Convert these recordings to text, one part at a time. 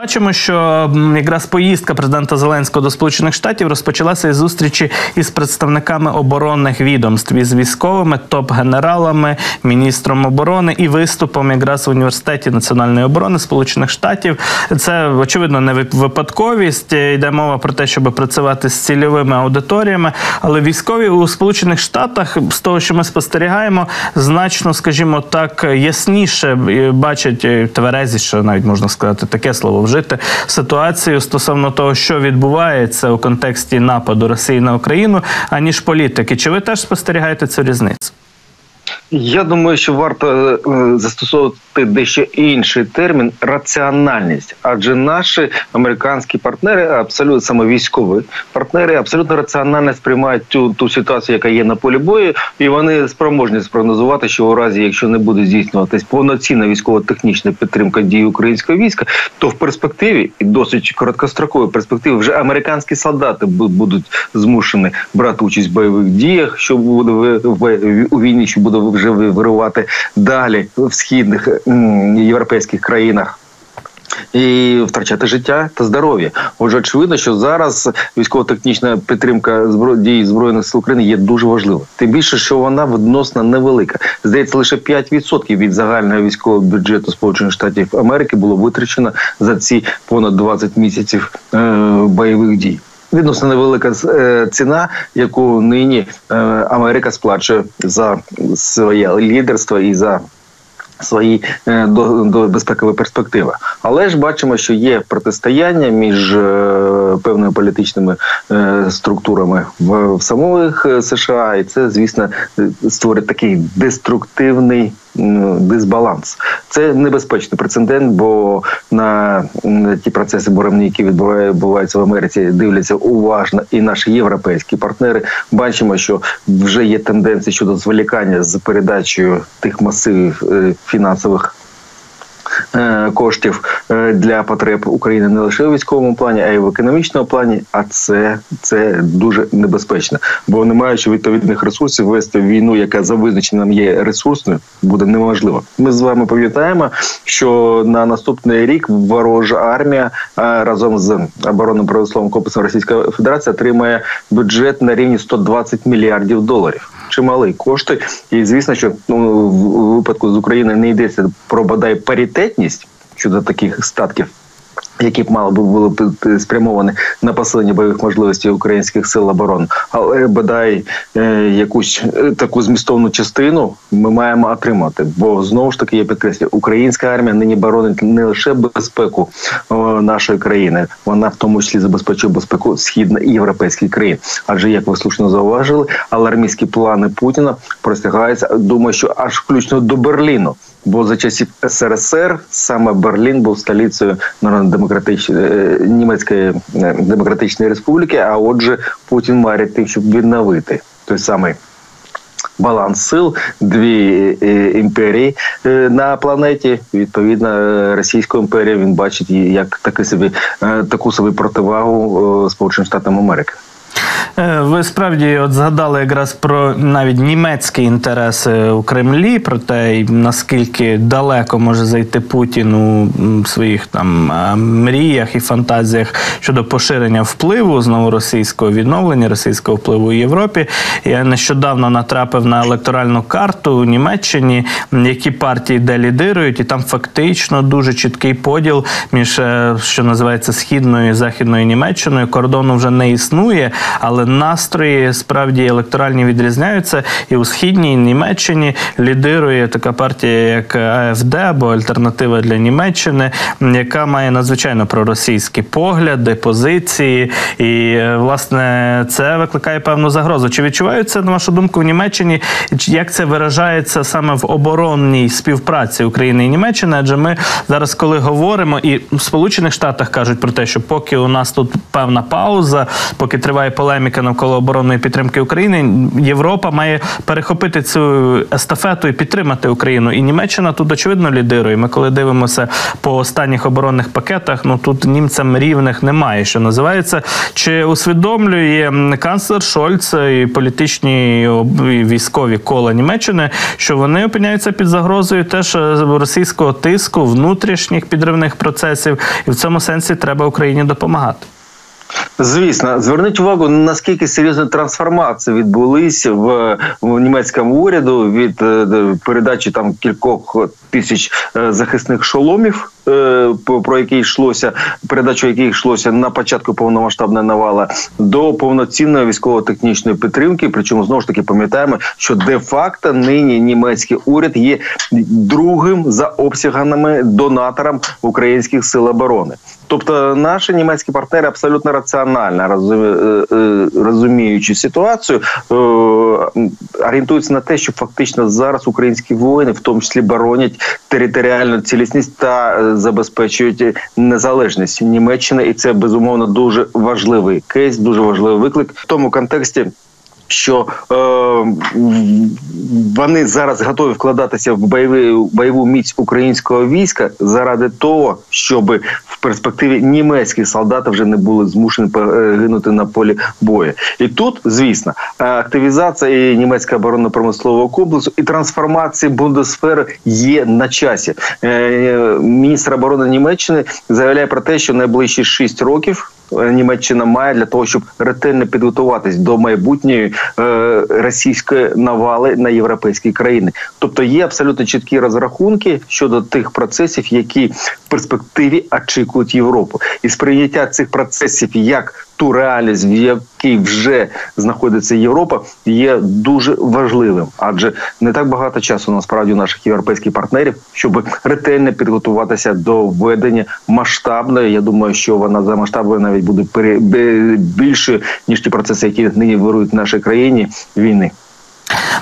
Бачимо, що якраз поїздка президента Зеленського до Сполучених Штатів розпочалася із зустрічі із представниками оборонних відомств із військовими, топ-генералами, міністром оборони і виступом якраз в університеті національної оборони Сполучених Штатів. Це очевидно не випадковість. Йде мова про те, щоб працювати з цільовими аудиторіями. Але військові у Сполучених Штатах, з того, що ми спостерігаємо, значно, скажімо так, ясніше бачать тверезі, що навіть можна сказати таке слово вжити ситуацію стосовно того, що відбувається у контексті нападу Росії на Україну, аніж політики. Чи ви теж спостерігаєте цю різницю? Я думаю, що варто е, застосовувати дещо інший термін раціональність, адже наші американські партнери, абсолютно саме військові партнери, абсолютно раціонально сприймають ту ту ситуацію, яка є на полі бою, і вони спроможні спрогнозувати, що у разі, якщо не буде здійснюватись повноцінна військово-технічна підтримка дії українського війська, то в перспективі і досить короткостроковій перспективі вже американські солдати будуть змушені брати участь в бойових діях, що буде в у війні, що буде вже вирувати далі в східних європейських країнах. І втрачати життя та здоров'я. Отже, очевидно, що зараз військово-технічна підтримка дій збройних сил України є дуже важлива. Тим більше, що вона відносно невелика. Здається, лише 5% від загального військового бюджету Сполучених Штатів Америки було витрачено за ці понад 20 місяців е, бойових дій. Відносно невелика е, ціна, яку нині е, Америка сплачує за своє лідерство і за свої е, до, до безпекові перспективи, але ж бачимо, що є протистояння між е, певними політичними е, структурами в, в самих США, і це, звісно, створить такий деструктивний дисбаланс. Це небезпечний прецедент, бо на ті процеси боремні, які відбуваються в Америці, дивляться уважно, і наші європейські партнери бачимо, що вже є тенденції щодо зволікання з передачею тих масивів фінансових. Е, коштів е, для потреб України не лише у військовому плані, а й в економічному плані. А це це дуже небезпечно, бо не маючи відповідних ресурсів, вести війну, яка за визначенням є ресурсною, буде неможливо. Ми з вами пам'ятаємо, що на наступний рік ворожа армія е, разом з оборонним промисловим комплексом Російської Федерації отримає бюджет на рівні 120 мільярдів доларів чималий кошти. І звісно, що ну в випадку з України не йдеться про бодай паритетність щодо таких статків які б мали б були спрямовані на посилення бойових можливостей українських сил оборони, але бодай е, якусь е, таку змістовну частину ми маємо отримати. Бо знову ж таки я підкреслю, українська армія нині боронить не лише безпеку нашої країни, вона в тому числі забезпечує безпеку східної і європейських країн. Адже як ви слушно зауважили, алармійські плани Путіна простягаються. Думаю, що аж включно до Берліну. Бо за часів СРСР саме Берлін був столицею демократичної е, німецької е, демократичної республіки. А отже, Путін марить тим, щоб відновити той самий. Баланс сил дві е, імперії на планеті. Відповідно, Російську імперію він бачить як таки собі таку собі противагу Сполученим Штатам Америки. Е, ви справді от згадали якраз про навіть німецькі інтереси у Кремлі, про те, наскільки далеко може зайти Путін у своїх там е, мріях і фантазіях щодо поширення впливу знову російського відновлення, російського впливу у Європі. Я нещодавно натрапив на електоральну карту у Німеччині, які партії де лідирують, і там фактично дуже чіткий поділ між е, що називається східною і західною Німеччиною. Кордону вже не існує, але настрої справді електоральні відрізняються. І у східній Німеччині лідирує така партія, як АФД або Альтернатива для Німеччини, яка має надзвичайно проросійські погляди, позиції, і власне це викликає певну загрозу. Чи відчуваються на вашу думку в Німеччині? Як це виражається саме в оборонній співпраці України і Німеччини? Адже ми зараз, коли говоримо, і в Сполучених Штатах кажуть про те, що поки у нас тут певна пауза, поки триває полеміка навколо оборонної підтримки України. Європа має перехопити цю естафету і підтримати Україну. І Німеччина тут очевидно лідирує. Ми коли дивимося по останніх оборонних пакетах, ну тут німцям рівних немає, що називається. Чи усвідомлює канцлер Шольц і політичні і військові кола Німеччини, що вони опиняються під загрозою теж е, російського тиску, внутрішніх підривних процесів, і в цьому сенсі треба Україні допомагати. Звісно, зверніть увагу, наскільки серйозні трансформації відбулись в, в німецькому уряду від е, передачі там кількох тисяч е, захисних шоломів, про які йшлося, передачу яких йшлося на початку повномасштабної навала, до повноцінної військово-технічної підтримки. Причому знову ж таки пам'ятаємо, що де-факто нині німецький уряд є другим за обсягами донатором українських сил оборони. Тобто наші німецькі партнери абсолютно раціонально е, е, розуміючи ситуацію, е, орієнтуються на те, що фактично зараз українські воїни, в тому числі боронять територіальну цілісність та забезпечують незалежність Німеччини, і це безумовно дуже важливий кейс, дуже важливий виклик в тому контексті що е, вони зараз готові вкладатися в бойові, бойову міць українського війська заради того, щоб перспективі німецькі солдати вже не були змушені гинути на полі бою. І тут, звісно, активізація і німецького оборонно-промислового комплексу і трансформація бундесфери є на часі. Е, Міністр оборони Німеччини заявляє про те, що найближчі 6 років. Німеччина має для того, щоб ретельно підготуватись до майбутньої е, російської навали на європейські країни. Тобто є абсолютно чіткі розрахунки щодо тих процесів, які в перспективі очікують Європу, і сприйняття цих процесів як ту реальність, в якій вже знаходиться Європа, є дуже важливим, адже не так багато часу насправді у наших європейських партнерів, щоб ретельно підготуватися до введення масштабної. Я думаю, що вона за масштабою навіть буде більшою, ніж ті процеси, які нині вирують в нашій країні війни.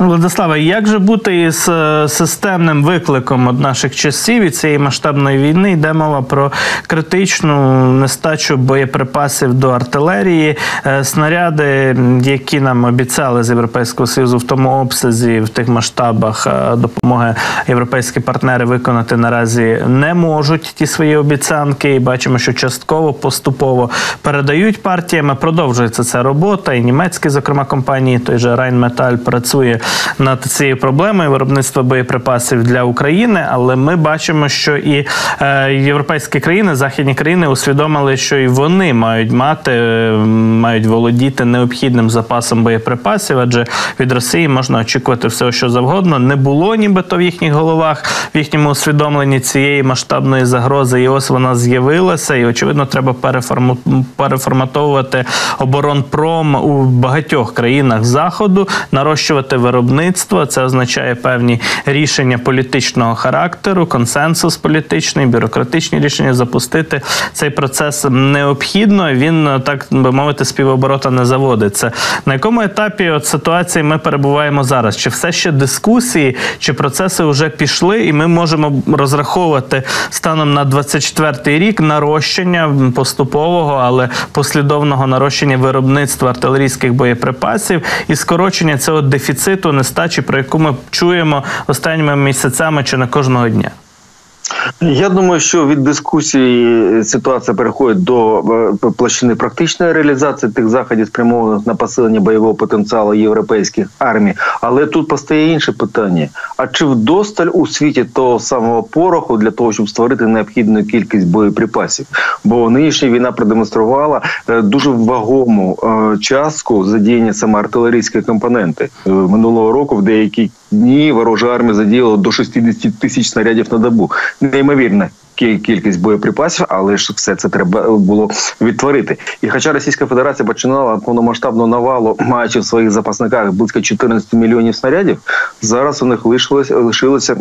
Владислава, як же бути із е, системним викликом от наших часів і цієї масштабної війни? Йде мова про критичну нестачу боєприпасів до артилерії, е, снаряди, які нам обіцяли з Європейського Союзу в тому обсязі, в тих масштабах е, допомоги європейські партнери виконати наразі не можуть ті свої обіцянки. І бачимо, що частково поступово передають партіями. Продовжується ця робота, і німецькі, зокрема, компанії, той же Rheinmetall працює над цією проблемою виробництва боєприпасів для України. Але ми бачимо, що і е, європейські країни, західні країни усвідомили, що і вони мають мати, е, мають володіти необхідним запасом боєприпасів, адже від Росії можна очікувати все, що завгодно. Не було нібито в їхніх головах, в їхньому усвідомленні цієї масштабної загрози. І ось вона з'явилася, і очевидно, треба переформатовувати оборонпром у багатьох країнах заходу, нарощувати виробництво. Це означає певні рішення політичного характеру, консенсус політичний, бюрократичні рішення запустити цей процес необхідно. Він так би мовити, співоборота не заводиться. На якому етапі от ситуації ми перебуваємо зараз? Чи все ще дискусії, чи процеси вже пішли, і ми можемо розраховувати станом на 24-й рік нарощення поступового, але послідовного нарощення виробництва артилерійських боєприпасів і скорочення цього дефіциту дефіциту, нестачі, про яку ми чуємо останніми місяцями чи не кожного дня. Я думаю, що від дискусії ситуація переходить до е, площини практичної реалізації тих заходів, спрямованих на посилення бойового потенціалу європейських армій. Але тут постає інше питання: а чи вдосталь у світі того самого пороху для того, щоб створити необхідну кількість боєприпасів? Бо нинішня війна продемонструвала е, дуже вагому е, частку задіяння саме артилерійської компоненти минулого року в деякій дні ворожа армія задіяла до 60 тисяч снарядів на добу. Неймовірна кількість боєприпасів, але ж все це треба було відтворити. І хоча Російська Федерація починала повномасштабну навалу, маючи в своїх запасниках близько 14 мільйонів снарядів, зараз у них лишилося лишилося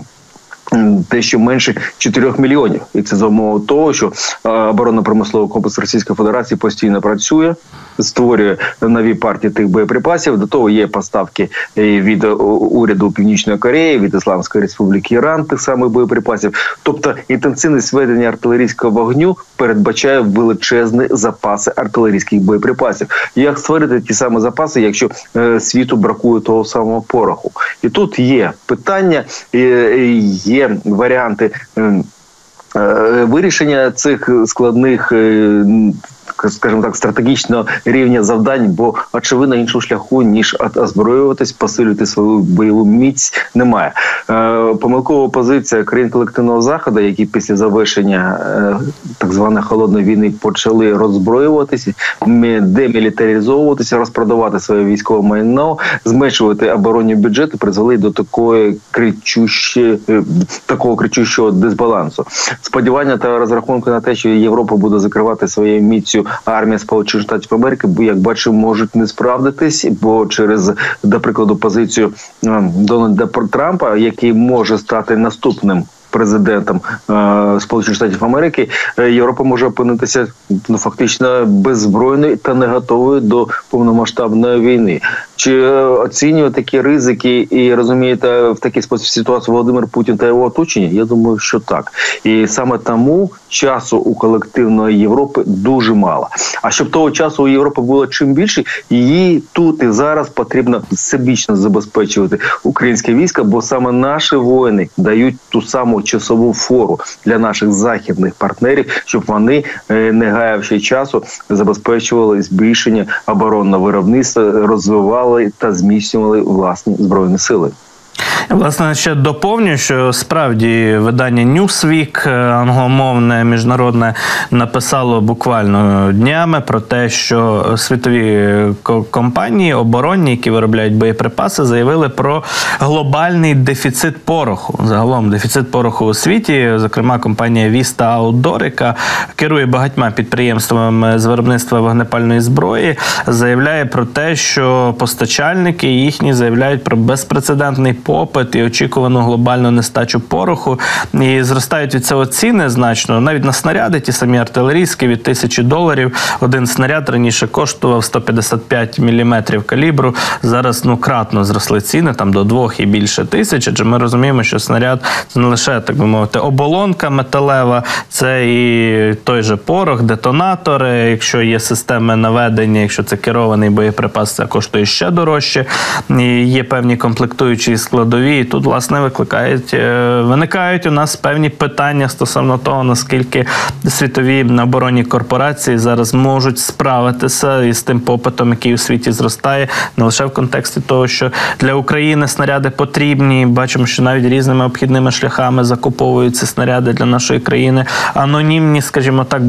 Дещо менше 4 мільйонів, і це за умови того, що оборонно-промисловий комплекс Російської Федерації постійно працює, створює нові партії тих боєприпасів. До того є поставки від уряду Північної Кореї, від Ісламської Республіки Іран, тих самих боєприпасів. Тобто інтенсивність ведення артилерійського вогню передбачає величезні запаси артилерійських боєприпасів. Як створити ті самі запаси, якщо е, світу бракує того самого пороху? І тут є питання, є варіанти. Е, вирішення цих складних е, скажімо так, стратегічного рівня завдань, бо очевидно іншого шляху ніж озброюватись, посилювати свою бойову міць немає. Е, помилкова позиція країн колективного заходу, які після завершення так званої холодної війни почали роззброюватися, демілітаризовуватися, розпродавати своє військове майно, зменшувати оборонні бюджети, призвели до такої кричущої такого кричущого дисбалансу. Сподівання та розрахунки на те, що Європа буде закривати своєю міцю армія Сполучених Штатів Америки, як бачимо, можуть не справдитись, бо через до прикладу позицію Дональда Трампа, який може стати наступним президентом е, Сполучених Штатів Америки, е, Європа може опинитися ну фактично беззбройною та не готовою до повномасштабної війни. Чи е, оцінює такі ризики і розумієте в такий спосіб ситуацію Володимир Путін та його оточення? Я думаю, що так, і саме тому часу у колективної Європи дуже мало. А щоб того часу у Європи було чим більше, її тут і зараз потрібно всебічно забезпечувати українське військо, бо саме наші воїни дають ту саму часову фору для наших західних партнерів, щоб вони е, не гаявши часу забезпечували збільшення оборонного виробництва, розвивали та зміцнювали власні збройні сили. Власне, ще доповню, що справді видання Newsweek, е, англомовне міжнародне, написало буквально днями про те, що світові компанії оборонні, які виробляють боєприпаси, заявили про глобальний дефіцит пороху. Загалом дефіцит пороху у світі, зокрема, компанія Vista Outdoor, яка керує багатьма підприємствами з виробництва вогнепальної зброї, заявляє про те, що постачальники їхні заявляють про безпрецедентний попит і очікувану глобальну нестачу пороху. І зростають від цього ціни значно. Навіть на снаряди, ті самі артилерійські від тисячі доларів. Один снаряд раніше коштував 155 міліметрів калібру. Зараз ну кратно зросли ціни там до двох і більше тисяч. Адже ми розуміємо, що снаряд це не лише так би мовити оболонка металева, це і той же порох, детонатори. Якщо є системи наведення, якщо це керований боєприпас, це коштує ще дорожче. І Є певні комплектуючі складові. І тут, власне, викликають, е, виникають у нас певні питання стосовно того, наскільки світові оборонні корпорації зараз можуть справитися із тим попитом, який у світі зростає, не лише в контексті того, що для України снаряди потрібні. Бачимо, що навіть різними обхідними шляхами закуповуються снаряди для нашої країни. Анонімні, скажімо так,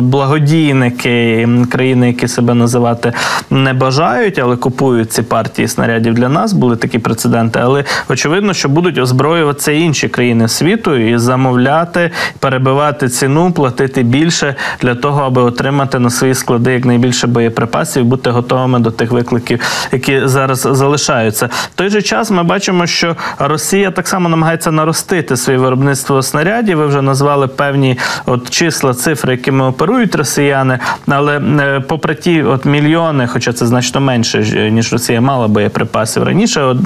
благодійники країни, які себе називати не бажають, але купують ці партії снарядів для нас. Були такі прецеденти. Але очевидно, що будуть озброюватися інші країни світу і замовляти, перебивати ціну, платити більше для того, аби отримати на свої склади якнайбільше боєприпасів, бути готовими до тих викликів, які зараз залишаються. В той же час ми бачимо, що Росія так само намагається наростити своє виробництво снарядів. Ви вже назвали певні от числа, цифри, якими оперують росіяни, але е, попри ті от мільйони, хоча це значно менше ніж Росія мала боєприпасів раніше. От,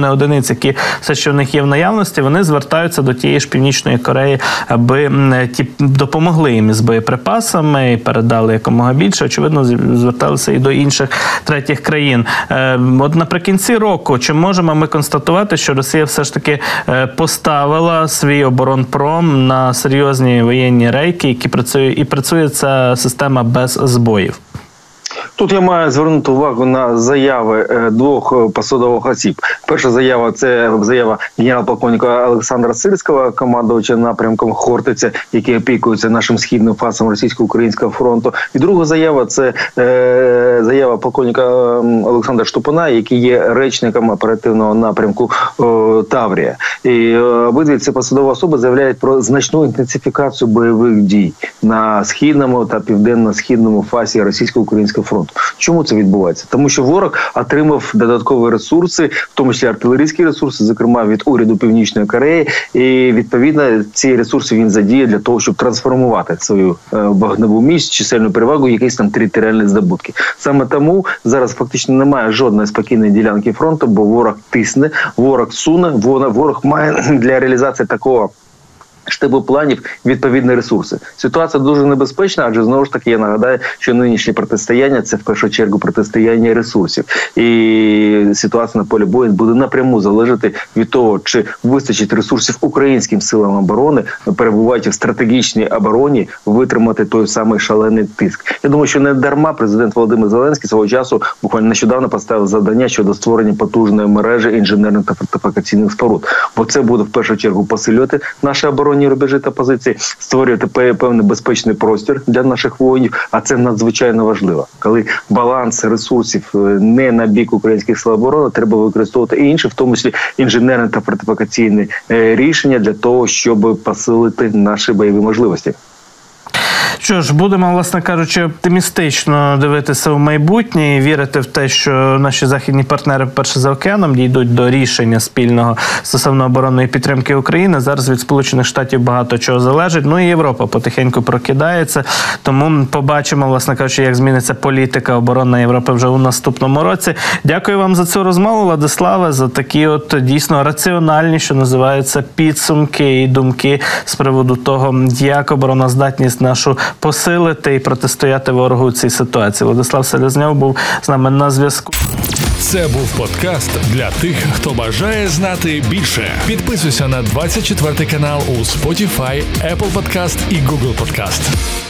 мільйони одиниць, які все, що в них є в наявності, вони звертаються до тієї ж північної Кореї, аби ті допомогли їм із боєприпасами і передали якомога більше. Очевидно, зверталися і до інших третіх країн. Е, от наприкінці року, чи можемо ми констатувати, що Росія все ж таки е, поставила свій оборонпром на серйозні воєнні рейки, які працює і працює ця система без збоїв? Тут я маю звернути увагу на заяви е, двох е, посадових осіб. Перша заява це заява генерал-полковника Олександра Сирського, командувача напрямком Хортиця, який опікується нашим східним фасом російсько-українського фронту. І друга заява це е, заява полковника Олександра Штупана, який є речником оперативного напрямку Таврія. І обидві ці посадові особи заявляють про значну інтенсифікацію бойових дій на східному та південно-східному фасі російсько-українського фронту. Чому це відбувається? Тому що ворог отримав додаткові ресурси, в тому числі артилерійські ресурси, зокрема від уряду Північної Кореї, і відповідно ці ресурси він задіє для того, щоб трансформувати свою е, вогневу міць, чисельну перевагу, якісь там територіальні здобутки. Саме тому зараз фактично немає жодної спокійної ділянки фронту, бо ворог тисне, ворог суне, ворог має для реалізації такого штабу планів відповідні ресурси. Ситуація дуже небезпечна, адже знову ж таки я нагадаю, що нинішнє протистояння це в першу чергу протистояння ресурсів, і ситуація на полі бою буде напряму залежати від того, чи вистачить ресурсів українським силам оборони, перебуваючи в стратегічній обороні, витримати той самий шалений тиск. Я думаю, що не дарма президент Володимир Зеленський свого часу буквально нещодавно поставив завдання щодо створення потужної мережі інженерних та фортифікаційних споруд, бо це буде в першу чергу посилювати наші оборонні оборонні рубежі та позиції, створювати певний безпечний простір для наших воїнів. А це надзвичайно важливо, коли баланс ресурсів е, не на бік українських сил оборони, треба використовувати і інші, в тому числі інженерні та фортифікаційні е, рішення для того, щоб посилити наші бойові можливості. Що ж, будемо, власне кажучи, оптимістично дивитися в майбутнє і вірити в те, що наші західні партнери, перше за океаном, дійдуть до рішення спільного стосовно оборонної підтримки України. Зараз від Сполучених Штатів багато чого залежить. Ну і Європа потихеньку прокидається. Тому побачимо, власне кажучи, як зміниться політика оборонна Європи вже у наступному році. Дякую вам за цю розмову, Владиславе, за такі, от дійсно раціональні, що називаються підсумки і думки з приводу того, як обороноздатність нашу посилити і протистояти ворогу у цій ситуації. Владислав Селезньов був з нами на зв'язку. Це був подкаст для тих, хто бажає знати більше. Підписуйся на 24 канал у Spotify, Apple Podcast і Google Podcast.